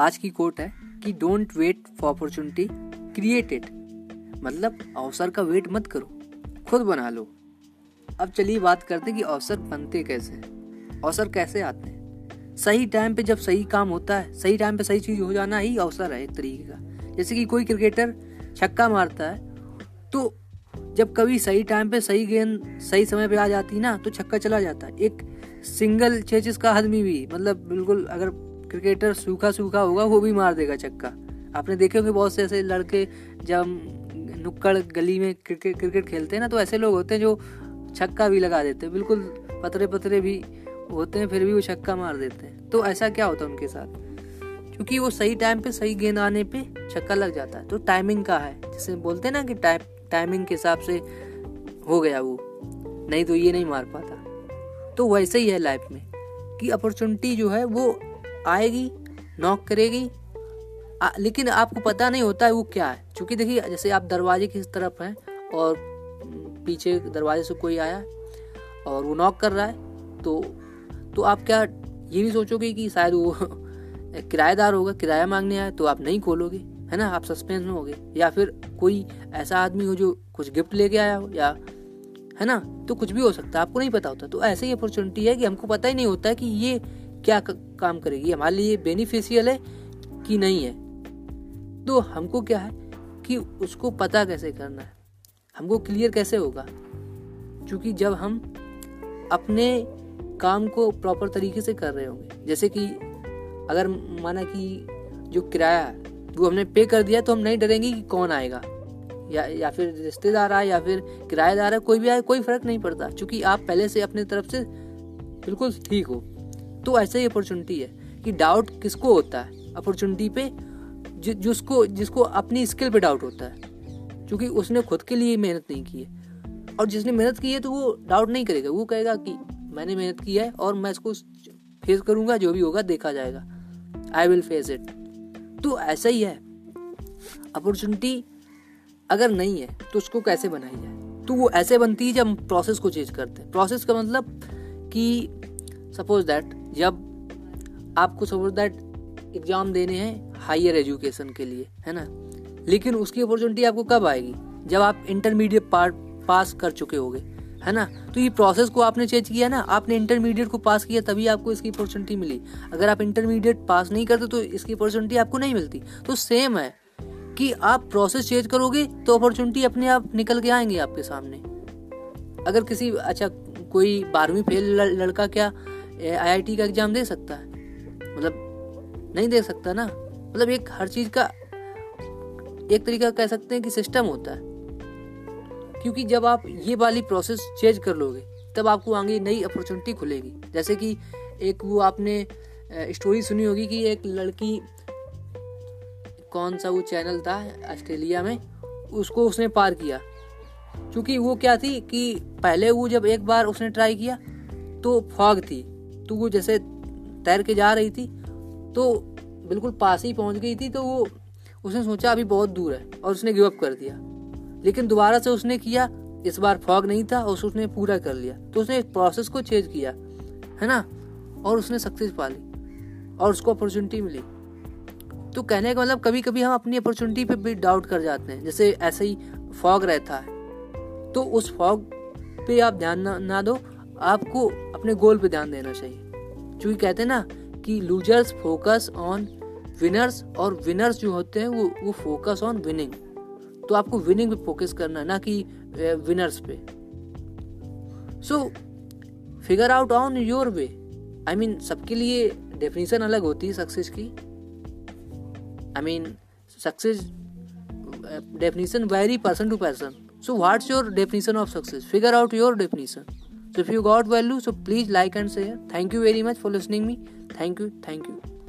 आज की कोट है कि don't wait for opportunity create it मतलब अवसर का वेट मत करो, खुद बना लो। अब चलिए बात करते कि अवसर बनते कैसे हैं। अवसर कैसे आते हैं? सही टाइम पे जब सही काम होता है, सही टाइम पे सही चीज़ हो जाना ही अवसर है एक तरीके का। जैसे कि कोई क्रिकेटर छक्का मारता है तो जब कभी सही टाइम पे सही गेंद सही समय पे आ जाती है ना तो छक्का चला जाता है। एक सिंगल चेचिस का आदमी भी मतलब बिल्कुल अगर क्रिकेटर सूखा सूखा होगा, वो भी मार देगा छक्का आपने देखे होंगे बहुत से ऐसे लड़के जब नुक्कड़ गली में क्रिकेट क्रिकेट खेलते हैं ना तो ऐसे लोग होते हैं जो छक्का भी लगा देते हैं, बिल्कुल पतरे पतरे भी होते हैं, फिर भी वो छक्का मार देते हैं। तो ऐसा क्या होता है उनके साथ? क्योंकि वो सही टाइम पे, सही गेंद आने पे छक्का लग जाता है। तो टाइमिंग का है। जैसे बोलते हैं ना कि टाइम टाइमिंग के हिसाब से हो गया वो। नहीं तो ये नहीं मार पाता। तो वैसे ही है लाइफ में कि अपॉर्चुनिटी जो है, वो आएगी नॉक करेगी। आ, लेकिन आपको पता नहीं होता है वो क्या है। क्योंकि देखिए जैसे आप दरवाजे की तरफ़ हैं और पीछे दरवाजे से कोई आया और वो नॉक कर रहा है तो तो आप क्या ये भी सोचोगे कि शायद वो किराएदार होगा किराया मांगने आया तो आप नहीं खोलोगे है ना? आप सस्पेंस में होगे। या फिर कोई ऐसा आदमी हो जो कुछ गिफ्ट लेके आया हो या है ना? तो कुछ भी हो सकता है आपको नहीं पता होता। तो ऐसे ही अपॉर्चुनिटी है कि हमको पता ही नहीं होता कि ये क्या काम करेगी? हमारे लिए बेनिफिशियल है कि नहीं है? तो हमको क्या है कि उसको पता कैसे करना है? हमको क्लियर कैसे होगा? क्योंकि जब हम अपने काम को प्रॉपर तरीके से कर रहे होंगे, जैसे कि अगर माना कि जो किराया है, वो हमने पे कर दिया तो हम नहीं डरेंगे कि कौन आएगा? या या फिर रिश्तेदार आए, या फिर किराएदार है कोई भी आए, कोई फ़र्क नहीं पड़ता, क्योंकि आप पहले से अपने तरफ़ से बिल्कुल ठीक हो। तो ऐसा ही अपॉर्चुनिटी है कि डाउट किसको होता है? अपॉर्चुनिटी पे जिसको जिसको अपनी स्किल पे डाउट होता है। क्योंकि उसने खुद के लिए मेहनत नहीं की है। और जिसने मेहनत की है तो वो डाउट नहीं करेगा। वो कहेगा कि मैंने मेहनत की है और मैं इसको फेस करूँगा, जो भी होगा देखा जाएगा। आई विल फेस इट तो ऐसा ही है। अपॉर्चुनिटी अगर नहीं है तो उसको कैसे बनाई जाए? तो वो ऐसे बनती है जब हम प्रोसेस को चेंज करते हैं। प्रोसेस का मतलब कि सपोज़ दैट जब आपको सपोज़ दैट एग्ज़ाम देने हैं हायर एजुकेशन के लिए, है ना? लेकिन उसकी अपॉर्चुनिटी आपको कब आएगी? जब आप इंटरमीडिएट पार्ट पास कर चुके होगे, है ना? तो ये प्रोसेस को आपने चेंज किया ना? आपने इंटरमीडिएट को पास किया, तभी आपको इसकी अपॉर्चुनिटी मिली। अगर आप इंटरमीडिएट पास नहीं करते तो इसकी अपॉर्चुनिटी आपको नहीं मिलती। तो सेम है कि आप प्रोसेस चेंज करोगे तो अपॉर्चुनिटी अपने आप निकल के आएँगे आपके सामने। अगर किसी अच्छा कोई बारहवीं फेल लड़का क्या आईआईटी का एग्ज़ाम दे सकता है। मतलब नहीं दे सकता ना। मतलब एक हर चीज़ का, एक तरीका कह सकते हैं कि सिस्टम होता है। क्योंकि जब आप ये वाली प्रोसेस चेंज कर लोगे, तब आपको आगे नई अपॉर्चुनिटी खुलेगी। जैसे कि एक वो आपने स्टोरी सुनी होगी कि एक लड़की, कौन सा वो चैनल था ऑस्ट्रेलिया में, उसको उसने पार किया। क्योंकि वो क्या थी कि पहले वो जब एक बार उसने ट्राई किया तो फॉग थी। तो वो जैसे तैर के जा रही थी तो बिल्कुल पास ही पहुँच गई थी तो वो उसने सोचा अभी बहुत दूर है और उसने गिव अप कर दिया। लेकिन दोबारा से उसने किया इस बार फॉग नहीं था और उसने पूरा कर लिया। तो उसने प्रोसेस को चेंज किया है ना? और उसने सक्सेस पा ली और उसको अपॉर्चुनिटी मिली। तो कहने का मतलब कभी कभी हम अपनी अपॉर्चुनिटी पे भी डाउट कर जाते हैं। जैसे ऐसे ही फॉग रहता है तो उस फॉग पे आप ध्यान ना, ना दो आपको अपने गोल पे ध्यान देना चाहिए। क्योंकि कहते हैं ना कि लूजर्स फोकस ऑन विनर्स और विनर्स जो होते हैं वो वो फोकस ऑन विनिंग तो आपको विनिंग पे फोकस करना ना कि विनर्स पे। So figure out on your way I mean सबके लिए डेफिनेशन अलग होती है सक्सेस की। I mean success definition very person to person so what's your definition of success figure out your definition so if you got value so please like and share. Thank you very much for listening me. Thank you thank you